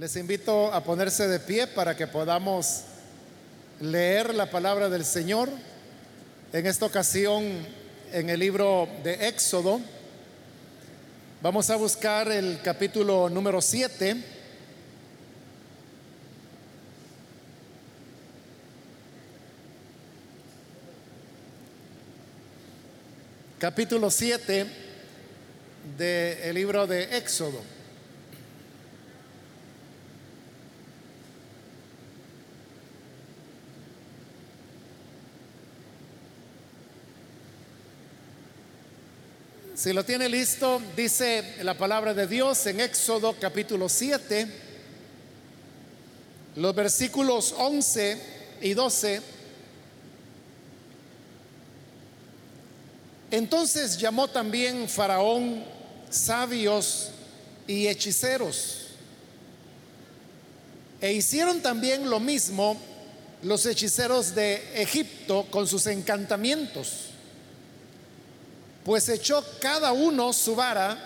Les invito a ponerse de pie para que podamos leer la palabra del Señor. En esta ocasión, en el libro de Éxodo, vamos a buscar el capítulo número 7. Capítulo 7 del libro de Éxodo. Si lo tiene listo, dice la palabra de Dios en Éxodo capítulo 7, los versículos 11 y 12. Entonces llamó también Faraón sabios y hechiceros. E hicieron también lo mismo los hechiceros de Egipto con sus encantamientos pues echó cada uno su vara,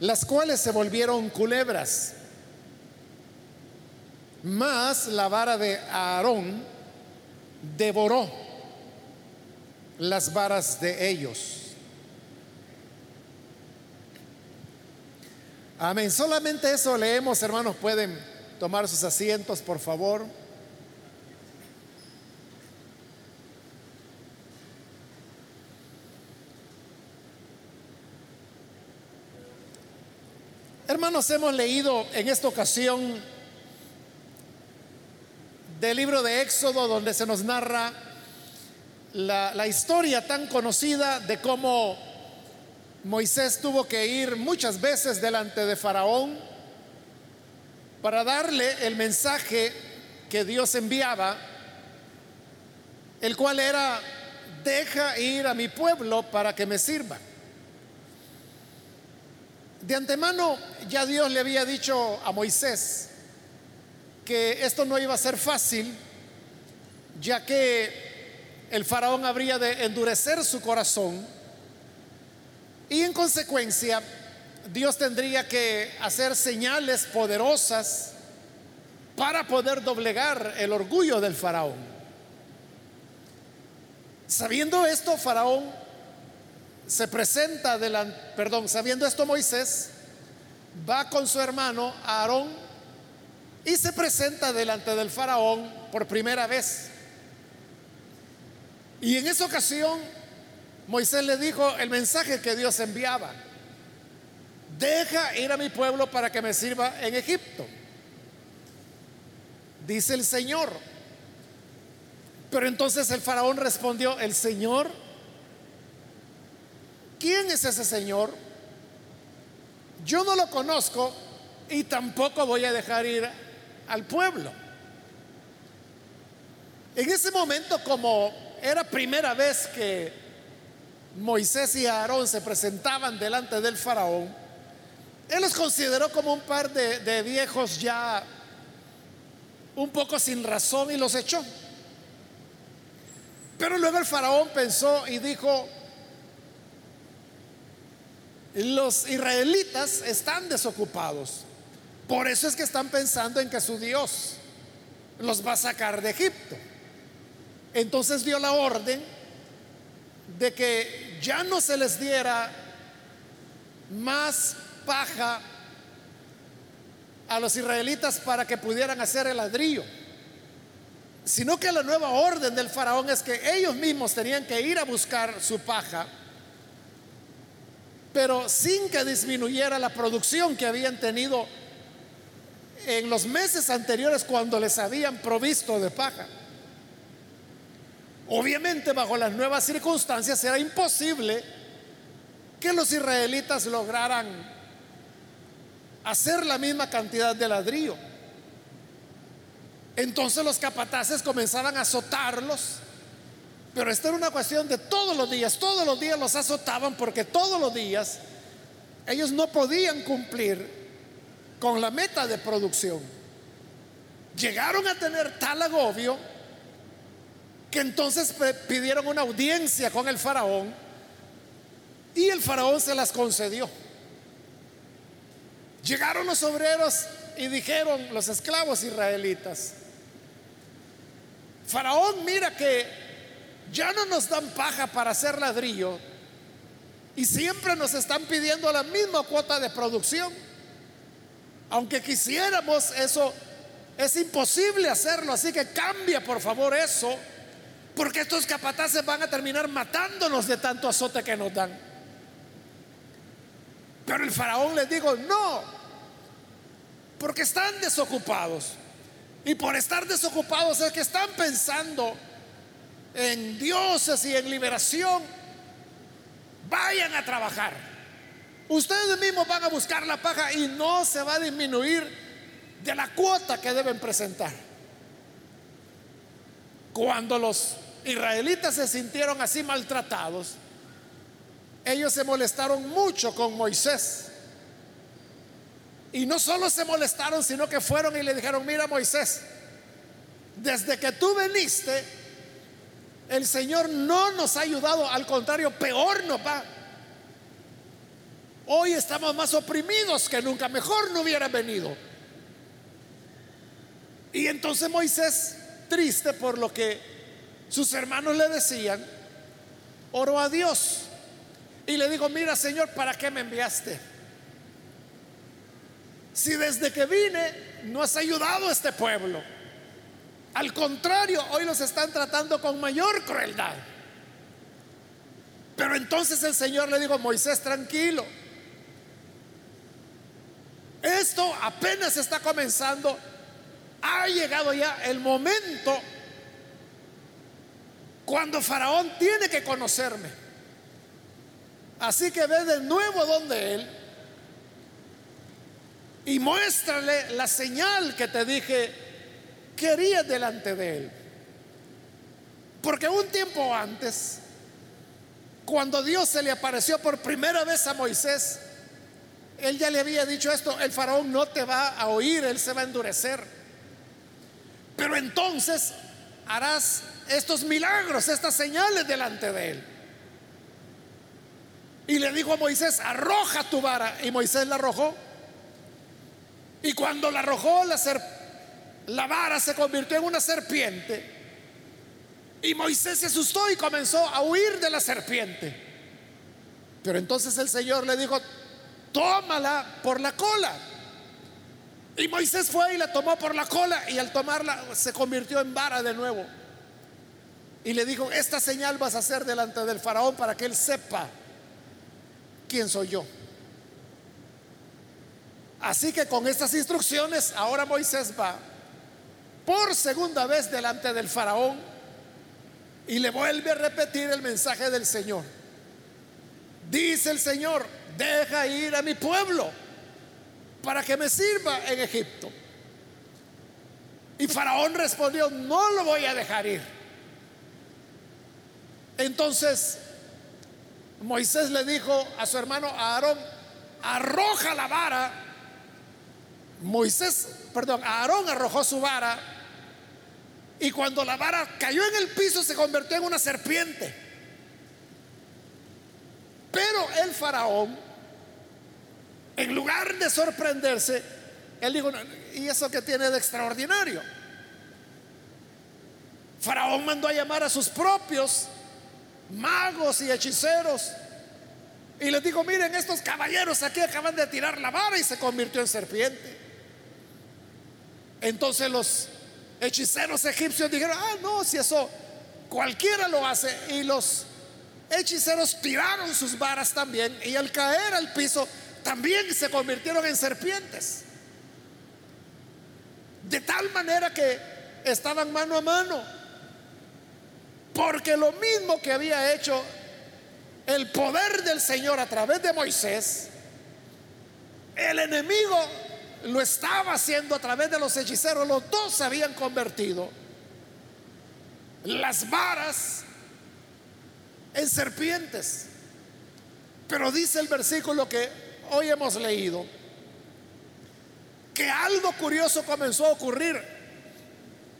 las cuales se volvieron culebras. Mas la vara de Aarón devoró las varas de ellos. Amén. Solamente eso leemos, hermanos. Pueden tomar sus asientos, por favor. Hermanos, hemos leído en esta ocasión del libro de Éxodo donde se nos narra la, la, historia tan conocida de cómo Moisés tuvo que ir muchas veces delante de Faraón para darle el mensaje que Dios enviaba, el cual era, deja ir a mi pueblo para que me sirva. De antemano ya Dios le había dicho a Moisés que esto no iba a ser fácil, ya que el faraón habría de endurecer su corazón y en consecuencia Dios tendría que hacer señales poderosas para poder doblegar el orgullo del faraón. Sabiendo esto, faraón se presenta delante, perdón, sabiendo esto Moisés, va con su hermano Aarón y se presenta delante del faraón por primera vez. Y en esa ocasión Moisés le dijo el mensaje que Dios enviaba. Deja ir a mi pueblo para que me sirva en Egipto. Dice el Señor. Pero entonces el faraón respondió, el Señor ¿Quién es ese Señor? Yo no lo conozco y tampoco voy a dejar ir al pueblo. En ese momento, como era primera vez que Moisés y Aarón se presentaban delante del faraón, él los consideró como un par de, de viejos ya un poco sin razón y los echó. Pero luego el faraón pensó y dijo, los israelitas están desocupados. Por eso es que están pensando en que su Dios los va a sacar de Egipto. Entonces dio la orden de que ya no se les diera más paja a los israelitas para que pudieran hacer el ladrillo, sino que la nueva orden del faraón es que ellos mismos tenían que ir a buscar su paja pero sin que disminuyera la producción que habían tenido en los meses anteriores cuando les habían provisto de paja. Obviamente bajo las nuevas circunstancias era imposible que los israelitas lograran hacer la misma cantidad de ladrillo. Entonces los capataces comenzaban a azotarlos pero esta era una cuestión de todos los días, todos los días los azotaban porque todos los días ellos no podían cumplir con la meta de producción. Llegaron a tener tal agobio que entonces pidieron una audiencia con el faraón y el faraón se las concedió. Llegaron los obreros y dijeron los esclavos israelitas, Faraón mira que ya no nos dan paja para hacer ladrillo y siempre nos están pidiendo la misma cuota de producción. Aunque quisiéramos eso, es imposible hacerlo. Así que cambia por favor eso, porque estos capataces van a terminar matándonos de tanto azote que nos dan. Pero el faraón les dijo, no, porque están desocupados. Y por estar desocupados es que están pensando en dioses y en liberación. Vayan a trabajar. Ustedes mismos van a buscar la paja y no se va a disminuir de la cuota que deben presentar. Cuando los israelitas se sintieron así maltratados, ellos se molestaron mucho con Moisés. Y no solo se molestaron, sino que fueron y le dijeron, mira Moisés, desde que tú veniste, el Señor no nos ha ayudado, al contrario, peor nos va. Hoy estamos más oprimidos que nunca, mejor no hubiera venido. Y entonces Moisés, triste por lo que sus hermanos le decían, oró a Dios y le dijo, mira Señor, ¿para qué me enviaste? Si desde que vine no has ayudado a este pueblo. Al contrario, hoy los están tratando con mayor crueldad. Pero entonces el Señor le dijo, Moisés, tranquilo. Esto apenas está comenzando. Ha llegado ya el momento cuando Faraón tiene que conocerme. Así que ve de nuevo donde él y muéstrale la señal que te dije que harías delante de él. Porque un tiempo antes, cuando Dios se le apareció por primera vez a Moisés, él ya le había dicho esto, el faraón no te va a oír, él se va a endurecer. Pero entonces harás estos milagros, estas señales delante de él. Y le dijo a Moisés, arroja tu vara. Y Moisés la arrojó. Y cuando la arrojó, la, la vara se convirtió en una serpiente. Y Moisés se asustó y comenzó a huir de la serpiente. Pero entonces el Señor le dijo, tómala por la cola. Y Moisés fue y la tomó por la cola y al tomarla se convirtió en vara de nuevo. Y le dijo, esta señal vas a hacer delante del faraón para que él sepa quién soy yo. Así que con estas instrucciones, ahora Moisés va por segunda vez delante del faraón y le vuelve a repetir el mensaje del Señor. Dice el Señor, deja ir a mi pueblo para que me sirva en Egipto. Y Faraón respondió, no lo voy a dejar ir. Entonces Moisés le dijo a su hermano Aarón, arroja la vara Moisés, perdón, Aarón arrojó su vara y cuando la vara cayó en el piso se convirtió en una serpiente. Pero el faraón, en lugar de sorprenderse, él dijo, ¿y eso qué tiene de extraordinario? Faraón mandó a llamar a sus propios magos y hechiceros y les dijo, miren, estos caballeros aquí acaban de tirar la vara y se convirtió en serpiente. Entonces los hechiceros egipcios dijeron, ah, no, si eso cualquiera lo hace. Y los hechiceros tiraron sus varas también y al caer al piso también se convirtieron en serpientes. De tal manera que estaban mano a mano. Porque lo mismo que había hecho el poder del Señor a través de Moisés, el enemigo lo estaba haciendo a través de los hechiceros. Los dos se habían convertido. Las varas en serpientes. Pero dice el versículo que hoy hemos leído que algo curioso comenzó a ocurrir.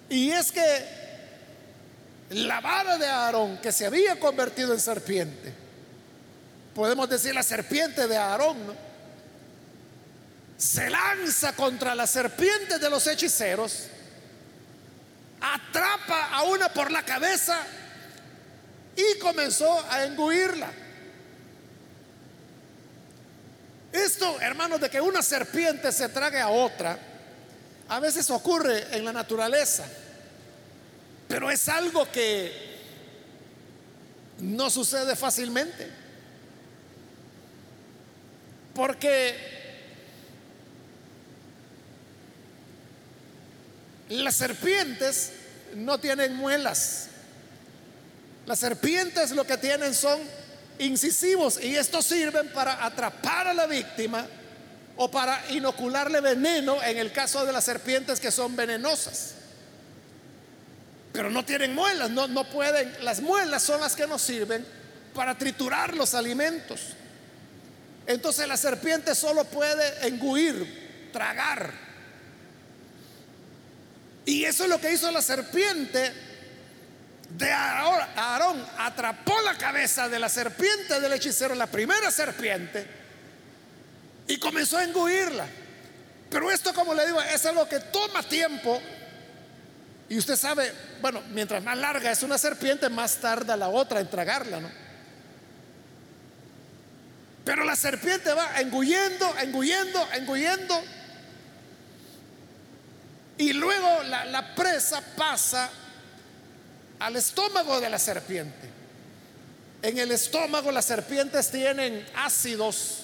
Y es que la vara de Aarón, que se había convertido en serpiente, podemos decir la serpiente de Aarón. Se lanza contra la serpiente de los hechiceros, atrapa a una por la cabeza y comenzó a engulirla. Esto, hermanos, de que una serpiente se trague a otra, a veces ocurre en la naturaleza, pero es algo que no sucede fácilmente. Porque las serpientes no tienen muelas. Las serpientes lo que tienen son incisivos y estos sirven para atrapar a la víctima o para inocularle veneno en el caso de las serpientes que son venenosas. Pero no tienen muelas, no, no pueden, las muelas son las que nos sirven para triturar los alimentos. Entonces la serpiente solo puede engullir, tragar. Y eso es lo que hizo la serpiente de Aarón. Atrapó la cabeza de la serpiente del hechicero, la primera serpiente, y comenzó a engullirla. Pero esto, como le digo, es algo que toma tiempo. Y usted sabe, bueno, mientras más larga es una serpiente, más tarda la otra en tragarla, ¿no? Pero la serpiente va engullendo, engullendo, engullendo. Y luego la, presa pasa al estómago de la serpiente. En el estómago las serpientes tienen ácidos,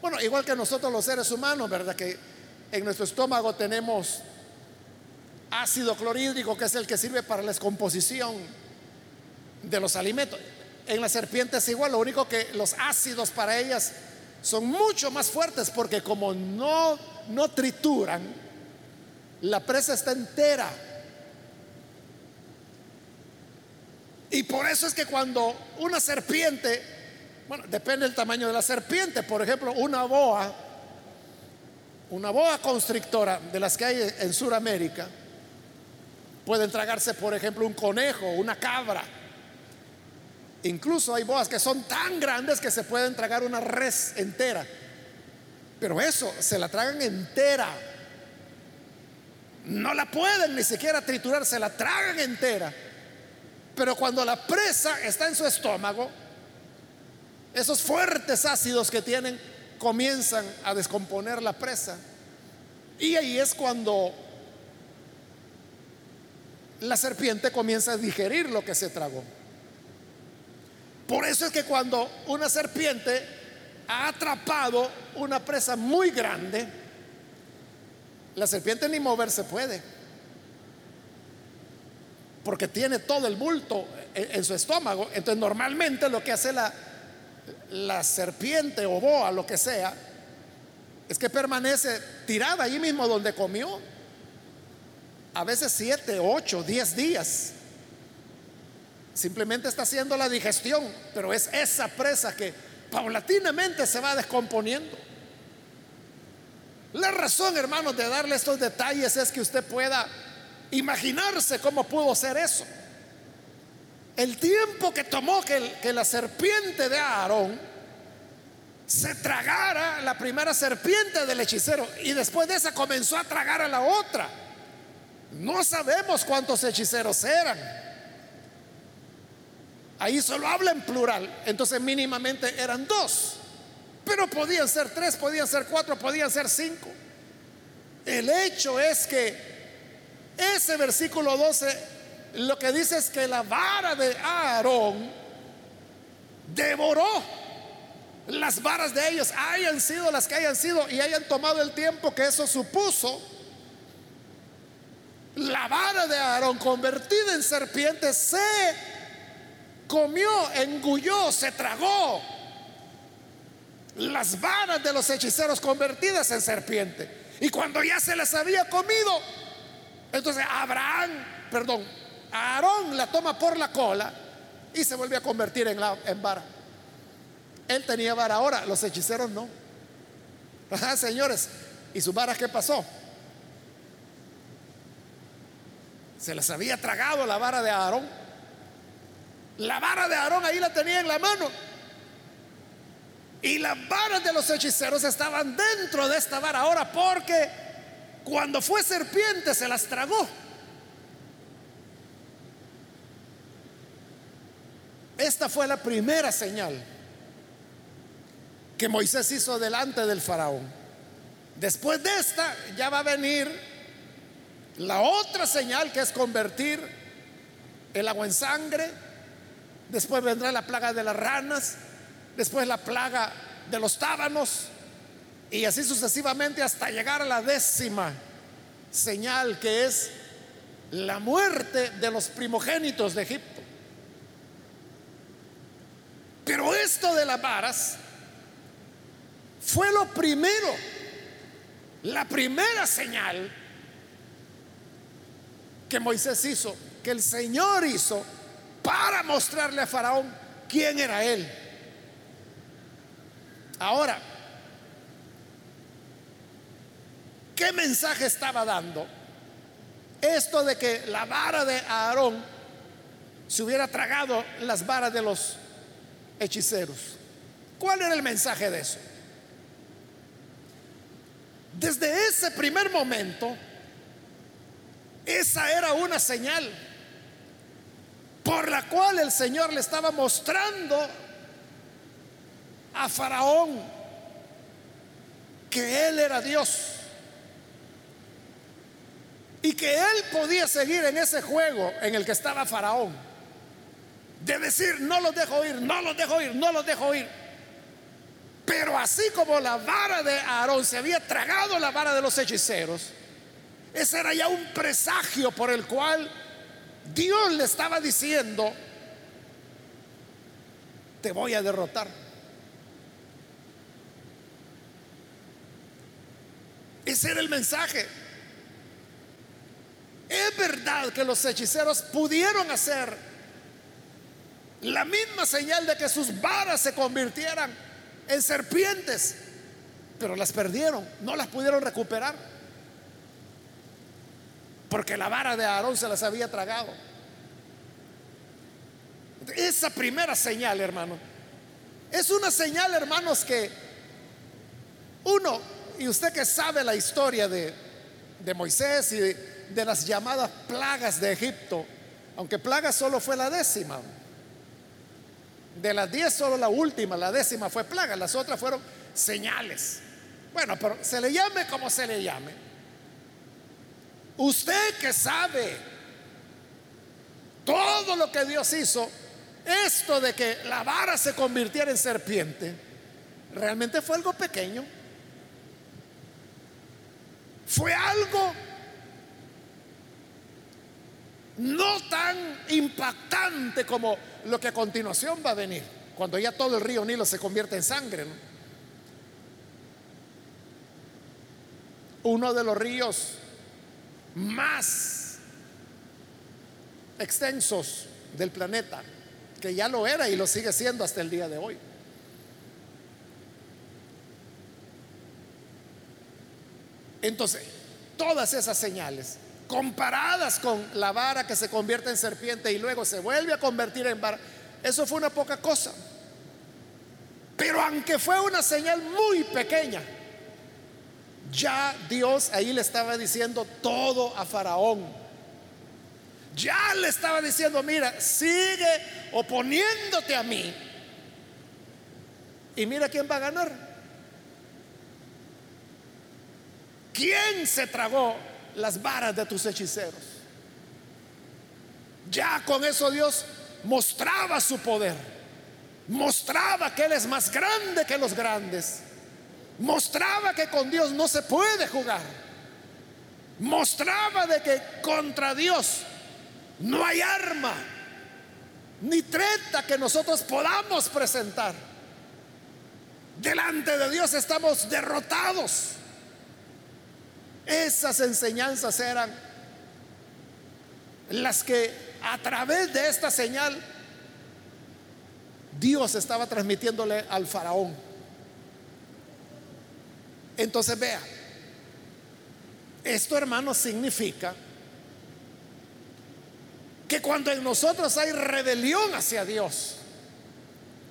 bueno, igual que nosotros los seres humanos, ¿verdad? Que en nuestro estómago tenemos ácido clorhídrico, que es el que sirve para la descomposición de los alimentos. En las serpientes igual, lo único que los ácidos para ellas son mucho más fuertes porque como no, no trituran, la presa está entera Y por eso es que cuando una serpiente, bueno, depende del tamaño de la serpiente, por ejemplo, una boa, una boa constrictora de las que hay en Sudamérica, pueden tragarse, por ejemplo, un conejo, una cabra. Incluso hay boas que son tan grandes que se pueden tragar una res entera. Pero eso, se la tragan entera. No la pueden ni siquiera triturar, se la tragan entera. Pero cuando la presa está en su estómago, esos fuertes ácidos que tienen comienzan a descomponer la presa. Y ahí es cuando la serpiente comienza a digerir lo que se tragó. Por eso es que cuando una serpiente ha atrapado una presa muy grande, la serpiente ni moverse puede porque tiene todo el bulto en, su estómago. Entonces normalmente lo que hace la, la serpiente o boa, lo que sea, es que permanece tirada allí mismo donde comió. A veces siete, ocho, diez días. Simplemente está haciendo la digestión, pero es esa presa que paulatinamente se va descomponiendo. La razón, hermanos, de darle estos detalles es que usted pueda imaginarse cómo pudo ser eso. El tiempo que tomó que, la serpiente de Aarón se tragara la primera serpiente del hechicero y después de esa comenzó a tragar a la otra. No sabemos cuántos hechiceros eran. Ahí solo habla en plural, entonces mínimamente eran dos, pero podían ser tres, podían ser cuatro, podían ser cinco. El hecho es que ese versículo 12 lo que dice es que la vara de Aarón devoró las varas de ellos, hayan sido las que hayan sido y hayan tomado el tiempo que eso supuso. La vara de Aarón convertida en serpiente se comió, engulló, se tragó las varas de los hechiceros convertidas en serpiente. Y cuando ya se las había comido, entonces Abraham, perdón, Aarón la toma por la cola y se vuelve a convertir en, la, en vara. Él tenía vara ahora, los hechiceros no. Ajá, señores, ¿y sus varas qué pasó? Se les había tragado la vara de Aarón. La vara de Aarón ahí la tenía en la mano. Y las varas de los hechiceros estaban dentro de esta vara ahora porque cuando fue serpiente se las tragó. Esta fue la primera señal que Moisés hizo delante del faraón. Después de esta ya va a venir la otra señal que es convertir el agua en sangre. Después vendrá la plaga de las ranas. Después la plaga de los tábanos. Y así sucesivamente hasta llegar a la décima señal que es la muerte de los primogénitos de Egipto. Pero esto de las varas fue lo primero, la primera señal que Moisés hizo, que el Señor hizo para mostrarle a Faraón quién era él. Ahora, ¿qué mensaje estaba dando? Esto de que la vara de Aarón se hubiera tragado las varas de los hechiceros. ¿Cuál era el mensaje de eso? Desde ese primer momento, esa era una señal por la cual el Señor le estaba mostrando a Faraón que Él era Dios y que Él podía seguir en ese juego en el que estaba Faraón de decir, no los dejo ir, no los dejo ir, no los dejo ir. Pero así como la vara de Aarón se había tragado la vara de los hechiceros, ese era ya un presagio por el cual Dios le estaba diciendo, te voy a derrotar. Ese era el mensaje. Es verdad que los hechiceros pudieron hacer la misma señal de que sus varas se convirtieran en serpientes, pero las perdieron, no las pudieron recuperar, porque la vara de Aarón se las había tragado. Esa primera señal, hermano, es una señal, hermanos, que uno, y usted que sabe la historia de, Moisés y de, de las llamadas plagas de Egipto, aunque plaga solo fue la décima, de las diez, solo la última, la décima fue plaga, las otras fueron señales. Bueno, pero se le llame como se le llame. Usted que sabe todo lo que Dios hizo, esto de que la vara se convirtiera en serpiente, realmente fue algo pequeño. Fue algo no tan impactante como lo que a continuación va a venir, cuando ya todo el río Nilo se convierte en sangre. Uno de los ríos más extensos del planeta, que ya lo era y lo sigue siendo hasta el día de hoy. Entonces, todas esas señales comparadas con la vara que se convierte en serpiente y luego se vuelve a convertir en vara, eso fue una poca cosa. Pero aunque fue una señal muy pequeña, ya Dios ahí le estaba diciendo todo a Faraón. Ya le estaba diciendo, mira, sigue oponiéndote a mí. Y mira quién va a ganar. ¿Quién se tragó las varas de tus hechiceros. Ya con eso Dios mostraba su poder, mostraba que Él es más grande que los grandes, mostraba que con Dios no se puede jugar, mostraba de que contra Dios no hay arma ni treta que nosotros podamos presentar. Delante de Dios estamos derrotados. Esas enseñanzas eran las que a través de esta señal Dios estaba transmitiéndole al faraón. Entonces vea, esto hermano significa que cuando en nosotros hay rebelión hacia Dios,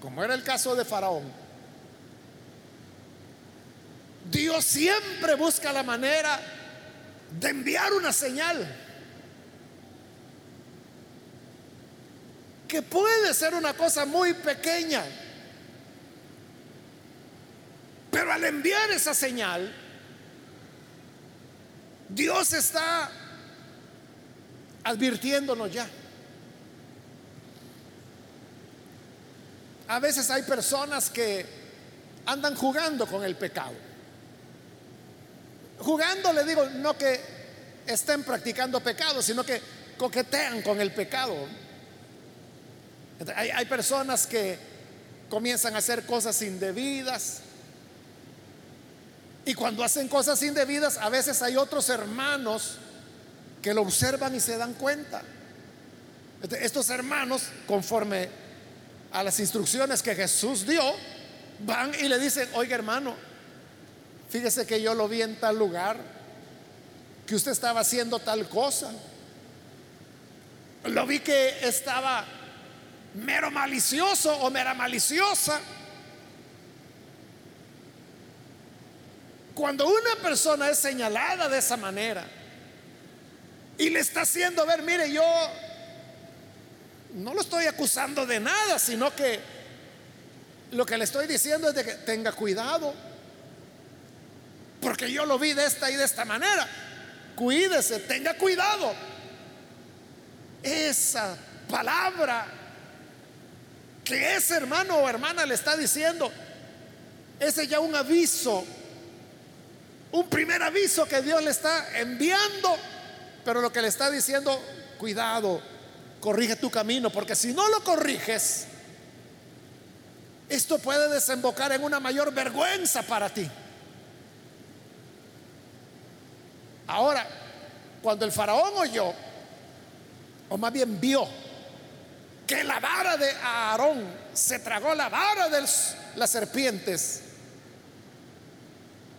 como era el caso de Faraón, Dios siempre busca la manera de enviar una señal. Que puede ser una cosa muy pequeña. Pero al enviar esa señal, Dios está advirtiéndonos ya. A veces hay personas que andan jugando con el pecado. Jugando, le digo, no que estén practicando pecado, sino que coquetean con el pecado. Hay, hay personas que comienzan a hacer cosas indebidas. Y cuando hacen cosas indebidas, a veces hay otros hermanos que lo observan y se dan cuenta. Estos hermanos, conforme a las instrucciones que Jesús dio, van y le dicen, oiga hermano, fíjese que yo lo vi en tal lugar, que usted estaba haciendo tal cosa. Lo vi que estaba mero malicioso o mera maliciosa. Cuando una persona es señalada de esa manera y le está haciendo ver, mire, yo no lo estoy acusando de nada, sino que lo que le estoy diciendo es de que tenga cuidado. Porque yo lo vi de esta y de esta manera. Cuídese, tenga cuidado. Esa palabra que ese hermano o hermana le está diciendo, ese ya un aviso, un primer aviso que Dios le está enviando, pero lo que le está diciendo, cuidado, corrige tu camino, porque si no lo corriges, esto puede desembocar en una mayor vergüenza para ti. Ahora, cuando el faraón oyó, o más bien vio, que la vara de Aarón se tragó la vara de las serpientes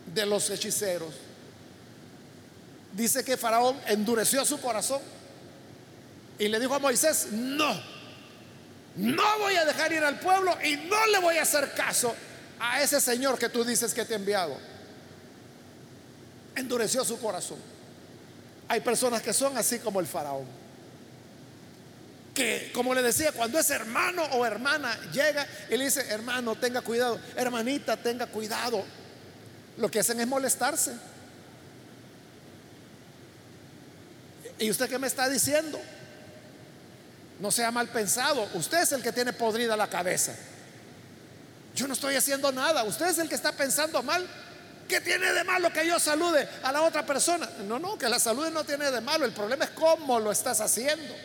de los hechiceros, dice que Faraón endureció su corazón y le dijo a Moisés, no, no voy a dejar ir al pueblo y no le voy a hacer caso a ese Señor que tú dices que te ha enviado. Endureció su corazón. Hay personas que son así como el faraón. Que, como le decía, cuando ese hermano o hermana llega y le dice, hermano, tenga cuidado, hermanita, tenga cuidado, lo que hacen es molestarse. ¿Y usted qué me está diciendo? No sea mal pensado. Usted es el que tiene podrida la cabeza. Yo no estoy haciendo nada. Usted es el que está pensando mal. ¿Qué tiene de malo que yo salude a la otra persona? No, no, que la salude no tiene de malo. El problema es cómo lo estás haciendo.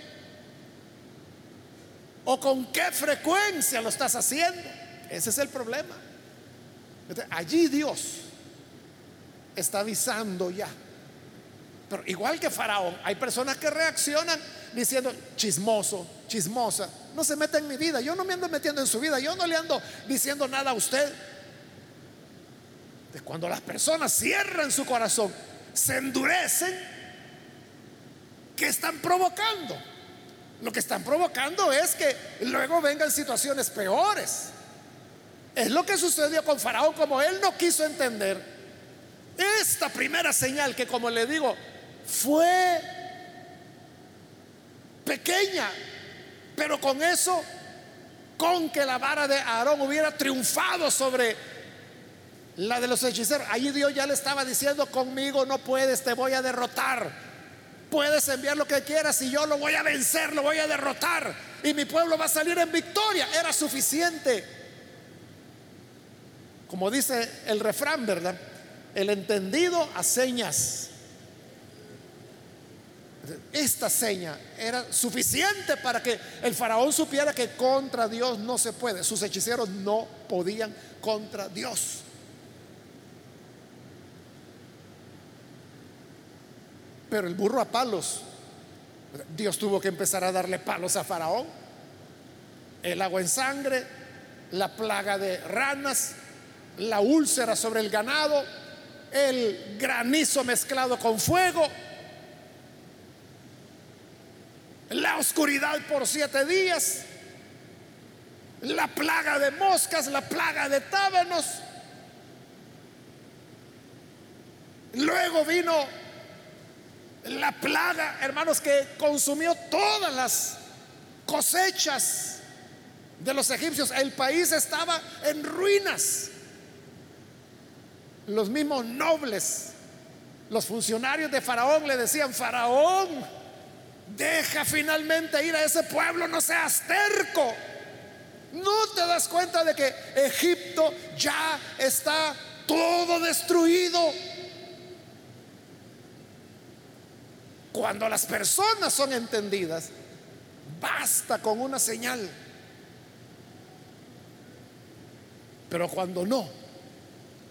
O con qué frecuencia lo estás haciendo. Ese es el problema. Allí Dios está avisando ya. Pero igual que Faraón, hay personas que reaccionan diciendo, chismoso, chismosa, no se meta en mi vida, yo no me ando metiendo en su vida, yo no le ando diciendo nada a usted. Cuando las personas cierran su corazón, se endurecen, ¿qué están provocando? Lo que están provocando es que luego vengan situaciones peores. Es lo que sucedió con Faraón, como él no quiso entender esta primera señal que, como le digo, fue pequeña, pero con eso, con que la vara de Aarón hubiera triunfado sobre la de los hechiceros, allí Dios ya le estaba diciendo, conmigo no puedes, te voy a derrotar. Puedes enviar lo que quieras y yo lo voy a vencer, lo voy a derrotar. Y mi pueblo va a salir en victoria. Era suficiente. Como dice el refrán, ¿verdad? El entendido a señas. Esta seña era suficiente para que el faraón supiera que contra Dios no se puede. Sus hechiceros no podían contra Dios. Pero el burro a palos, Dios tuvo que empezar a darle palos a Faraón. El agua en sangre, la plaga de ranas, la úlcera sobre el ganado, el granizo mezclado con fuego la oscuridad por siete días, la plaga de moscas, la plaga de tábanos. Luego vino la plaga, hermanos, que consumió todas las cosechas de los egipcios. El país estaba en ruinas. Los mismos nobles, los funcionarios de Faraón le decían, Faraón, deja finalmente ir a ese pueblo, no seas terco. No te das cuenta de que Egipto ya está todo destruido. Cuando las personas son entendidas, basta con una señal. Pero cuando no,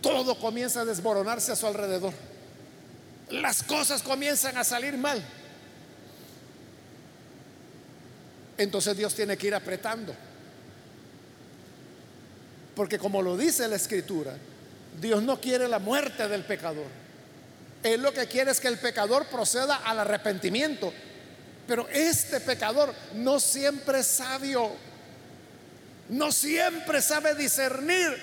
todo comienza a desmoronarse a su alrededor. Las cosas comienzan a salir mal. Entonces Dios tiene que ir apretando. Porque como lo dice la escritura, Dios no quiere la muerte del pecador. Él lo que quiere es que el pecador proceda al arrepentimiento. Pero este pecador no siempre es sabio. No siempre sabe discernir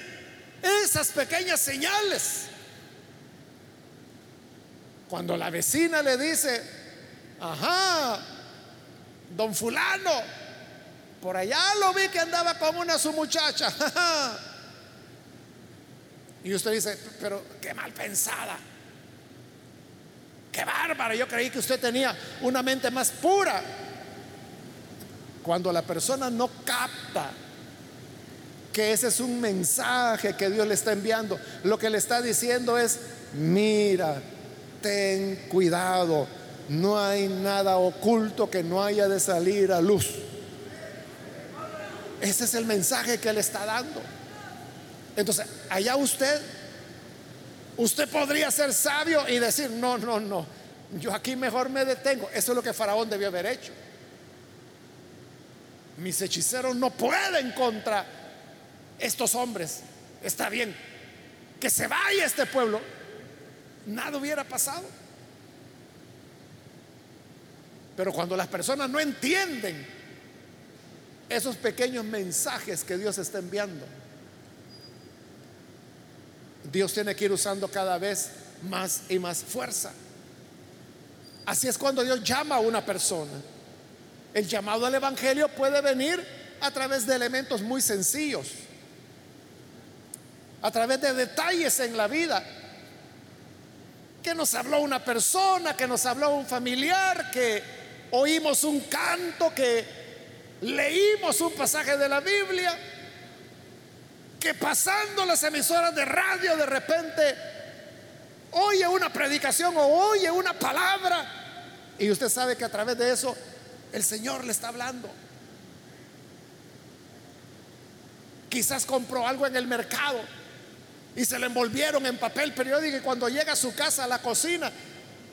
esas pequeñas señales. Cuando la vecina le dice, ajá, don fulano, por allá lo vi que andaba con una su muchacha. y usted dice, pero qué mal pensada. Bárbara, yo creí que usted tenía una mente más pura. Cuando la persona no capta que ese es un mensaje que Dios le está enviando, lo que le está diciendo es, mira, ten cuidado, no hay nada oculto que no haya de salir a luz. Ese es el mensaje que le está dando. Entonces, allá usted, usted podría ser sabio y decir, no, no, no, yo aquí mejor me detengo. Eso es lo que Faraón debió haber hecho. Mis hechiceros no pueden contra estos hombres. Está bien, que se vaya este pueblo. Nada hubiera pasado. Pero cuando las personas no entienden esos pequeños mensajes que Dios está enviando, Dios tiene que ir usando cada vez más y más fuerza. Así es cuando Dios llama a una persona. El llamado al Evangelio puede venir a través de elementos muy sencillos, a través de detalles en la vida, que nos habló una persona, que nos habló un familiar, que oímos un canto, que leímos un pasaje de la Biblia, que pasando las emisoras de radio de repente oye una predicación o oye una palabra y usted sabe que a través de eso el Señor le está hablando. Quizás compró algo en el mercado y se le envolvieron en papel periódico y cuando llega a su casa, a la cocina,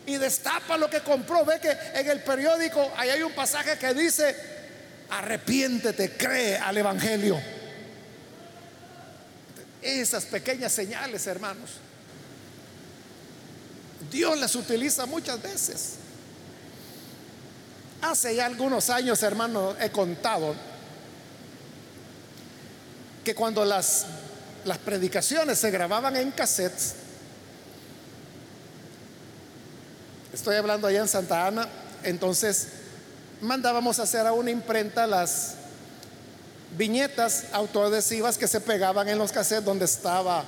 y destapa lo que compró, ve que en el periódico ahí hay un pasaje que dice, arrepiéntete, cree al Evangelio. Esas pequeñas señales, hermanos, Dios las utiliza muchas veces. Hace ya algunos años, hermano, he contado que cuando las, las predicaciones se grababan en cassettes, estoy hablando allá en Santa Ana, entonces mandábamos hacer a una imprenta las viñetas autoadhesivas que se pegaban en los cassettes donde estaba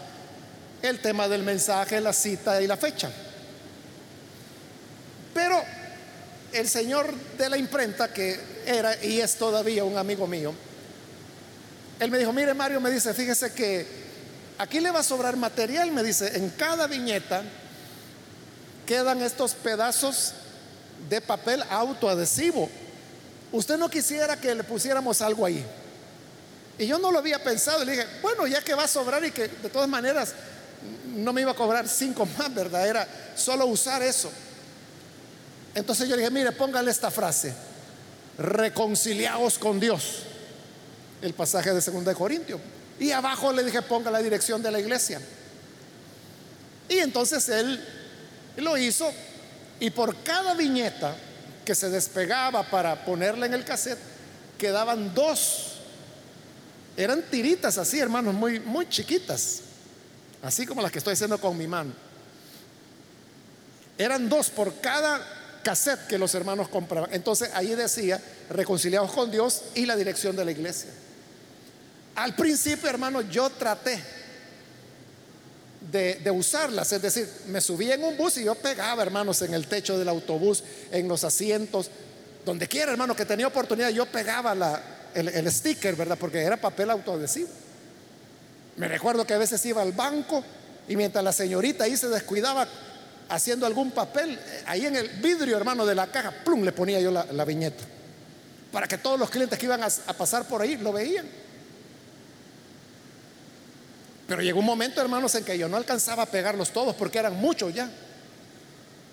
el tema del mensaje, la cita y la fecha. Pero el señor de la imprenta, que era y es todavía un amigo mío, él me dijo, mire Mario, me dice, fíjese que aquí le va a sobrar material, me dice, en cada viñeta quedan estos pedazos de papel autoadhesivo. Usted no quisiera que le pusiéramos algo ahí. Y yo no lo había pensado. Le dije, bueno, ya que va a sobrar y que de todas maneras no me iba a cobrar cinco más, ¿verdad? Era solo usar eso. Entonces yo dije, mire, póngale esta frase, reconciliaos con Dios, el pasaje de 2 de Corintios. Y abajo le dije, ponga la dirección de la iglesia. Y entonces él lo hizo y por cada viñeta que se despegaba para ponerla en el cassette, quedaban dos. Eran tiritas así, hermanos, muy, muy chiquitas, así como las que estoy haciendo con mi mano. Eran dos por cada cassette que los hermanos compraban. Entonces ahí decía, reconciliados con Dios y la dirección de la iglesia. Al principio, hermanos, yo traté de, usarlas, es decir, me subía en un bus y yo pegaba, hermanos, en el techo del autobús, en los asientos, donde quiera, hermano, que tenía oportunidad, yo pegaba el, el sticker, ¿verdad? Porque era papel autoadhesivo. Me recuerdo que a veces iba al banco y mientras la señorita ahí se descuidaba haciendo algún papel, eh, ahí en el vidrio, hermano, de la caja, plum, le ponía yo la, viñeta. Para que todos los clientes que iban a, pasar por ahí lo veían. Pero llegó un momento, hermanos, en que yo no alcanzaba a pegarlos todos porque eran muchos ya.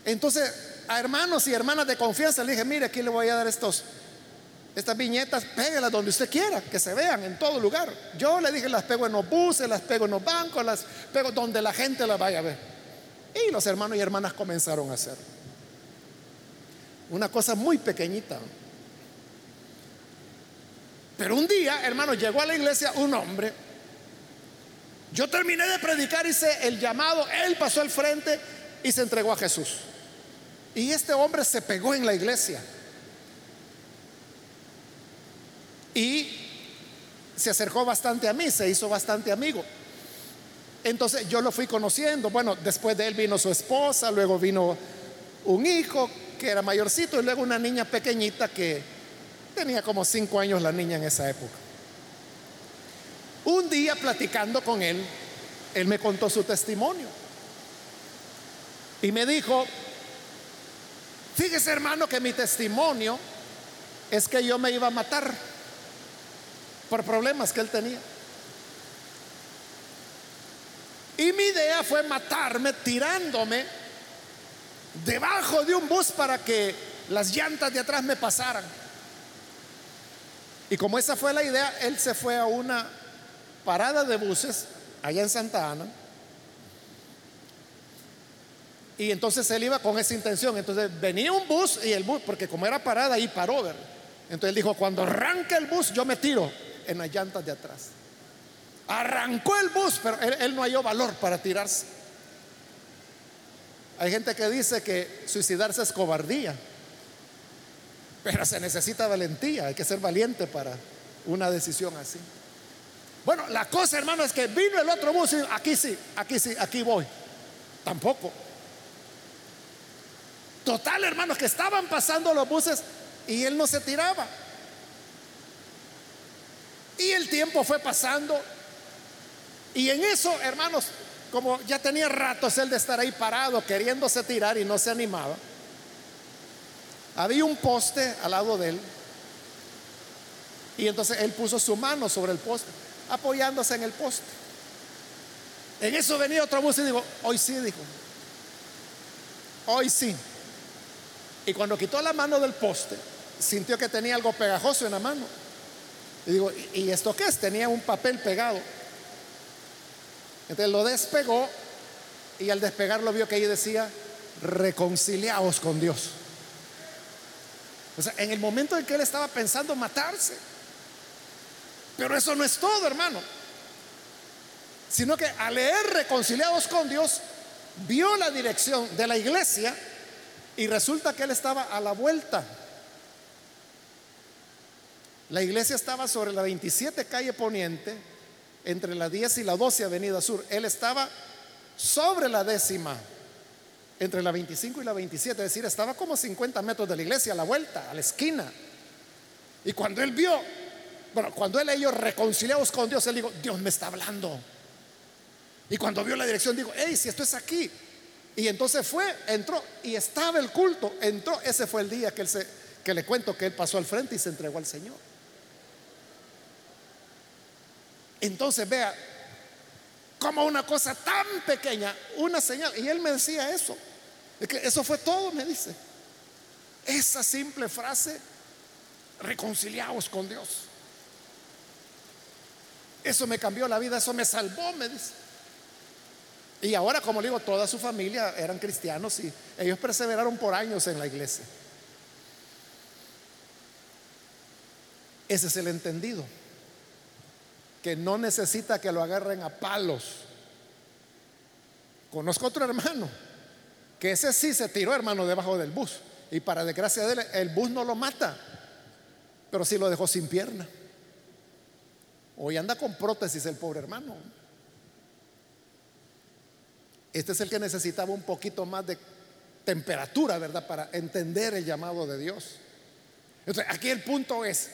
Entonces, a hermanos y hermanas de confianza le dije, mire, aquí le voy a dar estos, estas viñetas, péguelas donde usted quiera, que se vean en todo lugar. Yo le dije, las pego en los buses, las pego en los bancos, las pego donde la gente las vaya a ver. Y los hermanos y hermanas comenzaron a hacer. Una cosa muy pequeñita. Pero un día, hermano, llegó a la iglesia un hombre. Yo terminé de predicar, hice el llamado, él pasó al frente y se entregó a Jesús. Y este hombre se pegó en la iglesia. Y se acercó bastante a mí, se hizo bastante amigo. Entonces yo lo fui conociendo. Bueno, después de él vino su esposa, luego vino un hijo que era mayorcito y luego una niña pequeñita que tenía como cinco años la niña en esa época. Un día platicando con él, él me contó su testimonio y me dijo, fíjese hermano que mi testimonio es que yo me iba a matar por problemas que él tenía. Y mi idea fue matarme tirándome debajo de un bus para que las llantas de atrás me pasaran. Y como esa fue la idea, él se fue a una parada de buses allá en Santa Ana. Y entonces él iba con esa intención. Entonces venía un bus y el bus, porque como era parada, ahí paró. ¿verdad? Entonces él dijo, cuando arranque el bus, yo me tiro en las llantas de atrás. Arrancó el bus, pero él, no halló valor para tirarse. Hay gente que dice que suicidarse es cobardía, pero se necesita valentía, hay que ser valiente para una decisión así. Bueno, la cosa, hermano, es que vino el otro bus y aquí sí, aquí sí, aquí voy. Tampoco. Total, hermanos, que estaban pasando los buses y él no se tiraba. Y el tiempo fue pasando y en eso, hermanos, como ya tenía ratos él de estar ahí parado, queriéndose tirar y no se animaba, había un poste al lado de él. Y entonces él puso su mano sobre el poste, apoyándose en el poste. En eso venía otro bus y dijo, hoy sí, dijo, hoy sí. Y cuando quitó la mano del poste, sintió que tenía algo pegajoso en la mano. Y digo, ¿y esto qué es? Tenía un papel pegado. Entonces lo despegó y al despegarlo vio que ahí decía, reconciliaos con Dios. O sea, en el momento en que él estaba pensando matarse. Pero eso no es todo, hermano. Sino que al leer reconciliados con Dios, vio la dirección de la iglesia y resulta que él estaba a la vuelta. La iglesia estaba sobre la 27 calle Poniente entre la 10 y la 12 Avenida Sur. Él estaba sobre la décima, entre la 25 y la 27, es decir, estaba como 50 metros de la iglesia a la vuelta, a la esquina. Y cuando él vio, bueno, cuando él leyó reconciliados con Dios, él dijo, Dios me está hablando. Y cuando vio la dirección, dijo, hey, si esto es aquí. Y entonces fue, entró y estaba el culto, entró. Ese fue el día que, él se, que le cuento que él pasó al frente y se entregó al Señor. Entonces vea, como una cosa tan pequeña, una señal. Y él me decía eso. eso fue todo, me dice. Esa simple frase, reconciliados con Dios. Eso me cambió la vida, eso me salvó, me dice. Y ahora, como le digo, toda su familia eran cristianos y ellos perseveraron por años en la iglesia. Ese es el entendido que no necesita que lo agarren a palos. Conozco otro hermano que ese sí se tiró, hermano, debajo del bus. Y para desgracia de él, el bus no lo mata, pero sí lo dejó sin pierna. Hoy anda con prótesis el pobre hermano. Este es el que necesitaba un poquito más de temperatura, ¿verdad? Para entender el llamado de Dios. Entonces, aquí el punto es,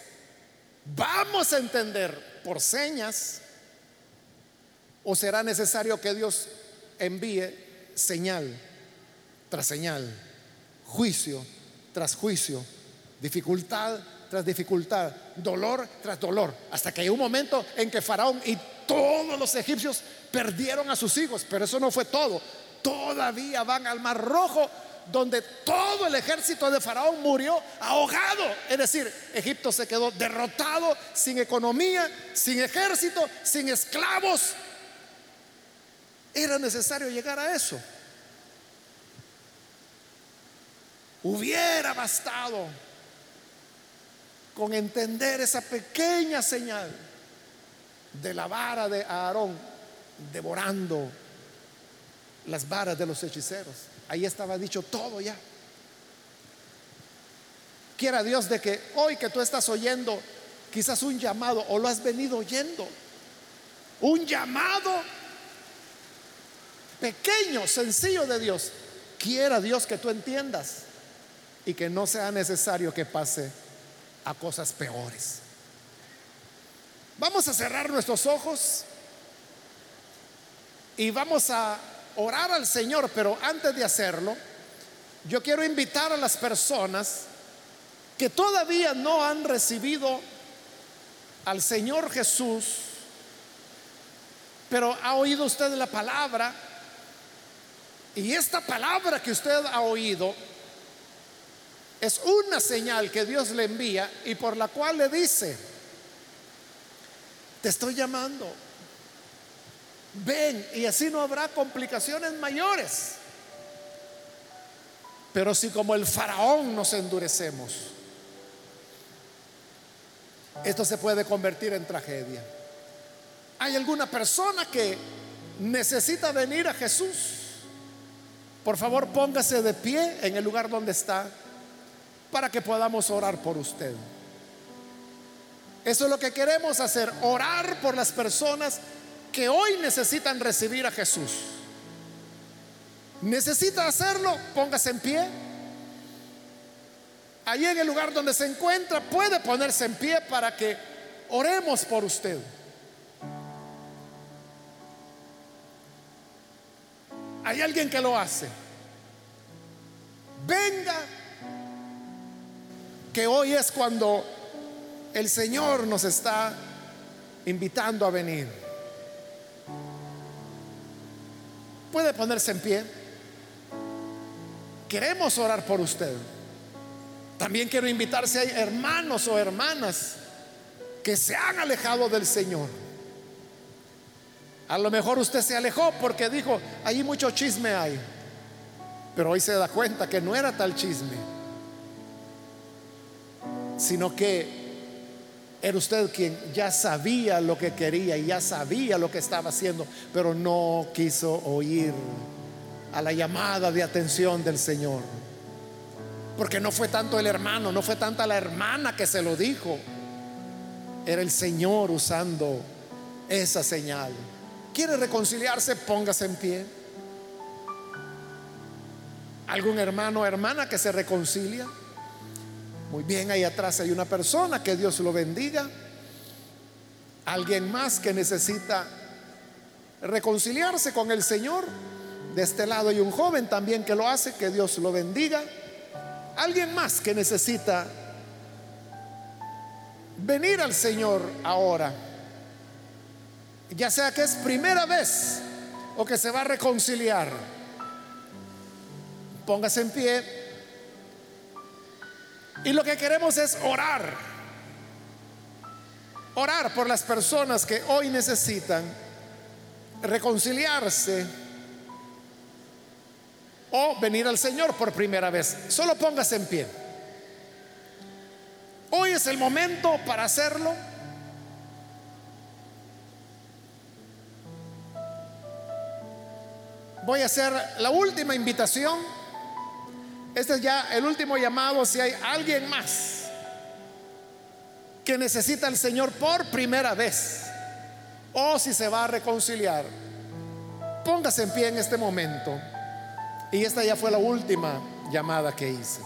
vamos a entender por señas o será necesario que Dios envíe señal tras señal, juicio tras juicio, dificultad tras dificultad, dolor tras dolor, hasta que hay un momento en que Faraón y todos los egipcios perdieron a sus hijos, pero eso no fue todo. Todavía van al Mar Rojo, donde todo el ejército de Faraón murió ahogado. Es decir, Egipto se quedó derrotado, sin economía, sin ejército, sin esclavos. Era necesario llegar a eso. Hubiera bastado con entender esa pequeña señal de la vara de Aarón devorando las varas de los hechiceros. Ahí estaba dicho todo ya. Quiera Dios de que hoy que tú estás oyendo quizás un llamado o lo has venido oyendo, un llamado pequeño, sencillo de Dios. Quiera Dios que tú entiendas y que no sea necesario que pase a cosas peores. Vamos a cerrar nuestros ojos y vamos a orar al Señor, pero antes de hacerlo, yo quiero invitar a las personas que todavía no han recibido al Señor Jesús, pero ha oído usted la palabra, y esta palabra que usted ha oído es una señal que Dios le envía y por la cual le dice, te estoy llamando, ven y así no habrá complicaciones mayores. Pero si como el faraón nos endurecemos, esto se puede convertir en tragedia. ¿Hay alguna persona que necesita venir a Jesús? Por favor, póngase de pie en el lugar donde está para que podamos orar por usted. Eso es lo que queremos hacer, orar por las personas que hoy necesitan recibir a Jesús. ¿Necesita hacerlo? Póngase en pie. Allí en el lugar donde se encuentra puede ponerse en pie para que oremos por usted. Hay alguien que lo hace. Venga que hoy es cuando el Señor nos está invitando a venir. Puede ponerse en pie. Queremos orar por usted. También quiero invitarse a hermanos o hermanas que se han alejado del Señor. A lo mejor usted se alejó porque dijo, ahí mucho chisme hay. Pero hoy se da cuenta que no era tal chisme sino que era usted quien ya sabía lo que quería y ya sabía lo que estaba haciendo, pero no quiso oír a la llamada de atención del Señor. Porque no fue tanto el hermano, no fue tanta la hermana que se lo dijo. Era el Señor usando esa señal. ¿Quiere reconciliarse? Póngase en pie. ¿Algún hermano o hermana que se reconcilia? Muy bien, ahí atrás hay una persona, que Dios lo bendiga. Alguien más que necesita reconciliarse con el Señor. De este lado hay un joven también que lo hace, que Dios lo bendiga. Alguien más que necesita venir al Señor ahora. Ya sea que es primera vez o que se va a reconciliar. Póngase en pie. Y lo que queremos es orar. Orar por las personas que hoy necesitan reconciliarse o venir al Señor por primera vez. Solo póngase en pie. Hoy es el momento para hacerlo. voy a hacer la última invitación. Este es ya el último llamado si hay alguien más que necesita al Señor por primera vez o si se va a reconciliar. Póngase en pie en este momento. Y esta ya fue la última llamada que hice.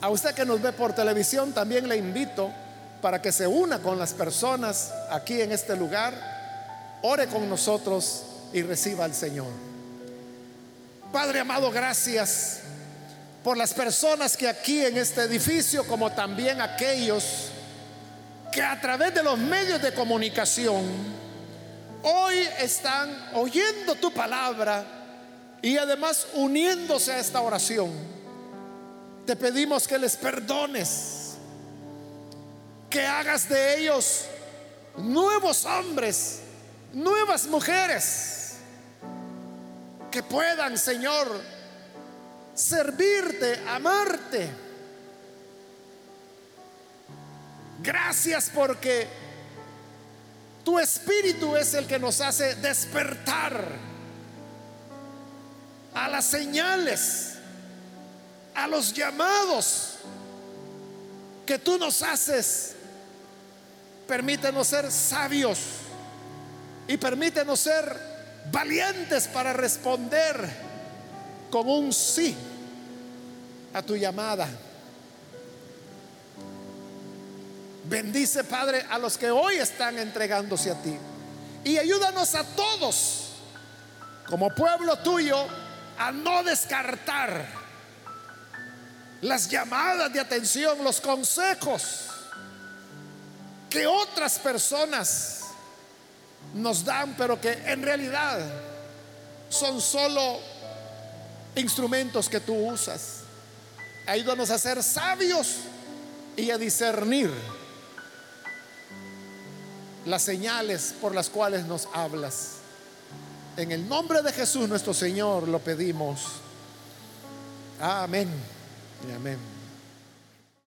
A usted que nos ve por televisión también le invito para que se una con las personas aquí en este lugar, ore con nosotros y reciba al Señor. Padre amado, gracias por las personas que aquí en este edificio, como también aquellos que a través de los medios de comunicación hoy están oyendo tu palabra y además uniéndose a esta oración. Te pedimos que les perdones, que hagas de ellos nuevos hombres, nuevas mujeres, que puedan, Señor, servirte, amarte. Gracias porque tu espíritu es el que nos hace despertar a las señales, a los llamados que tú nos haces. Permítenos ser sabios y permítenos ser valientes para responder con un sí a tu llamada. Bendice, Padre, a los que hoy están entregándose a ti. Y ayúdanos a todos, como pueblo tuyo, a no descartar las llamadas de atención, los consejos que otras personas nos dan, pero que en realidad son solo instrumentos que tú usas. Ayúdanos a ser sabios y a discernir las señales por las cuales nos hablas. En el nombre de Jesús nuestro Señor lo pedimos. Amén y amén.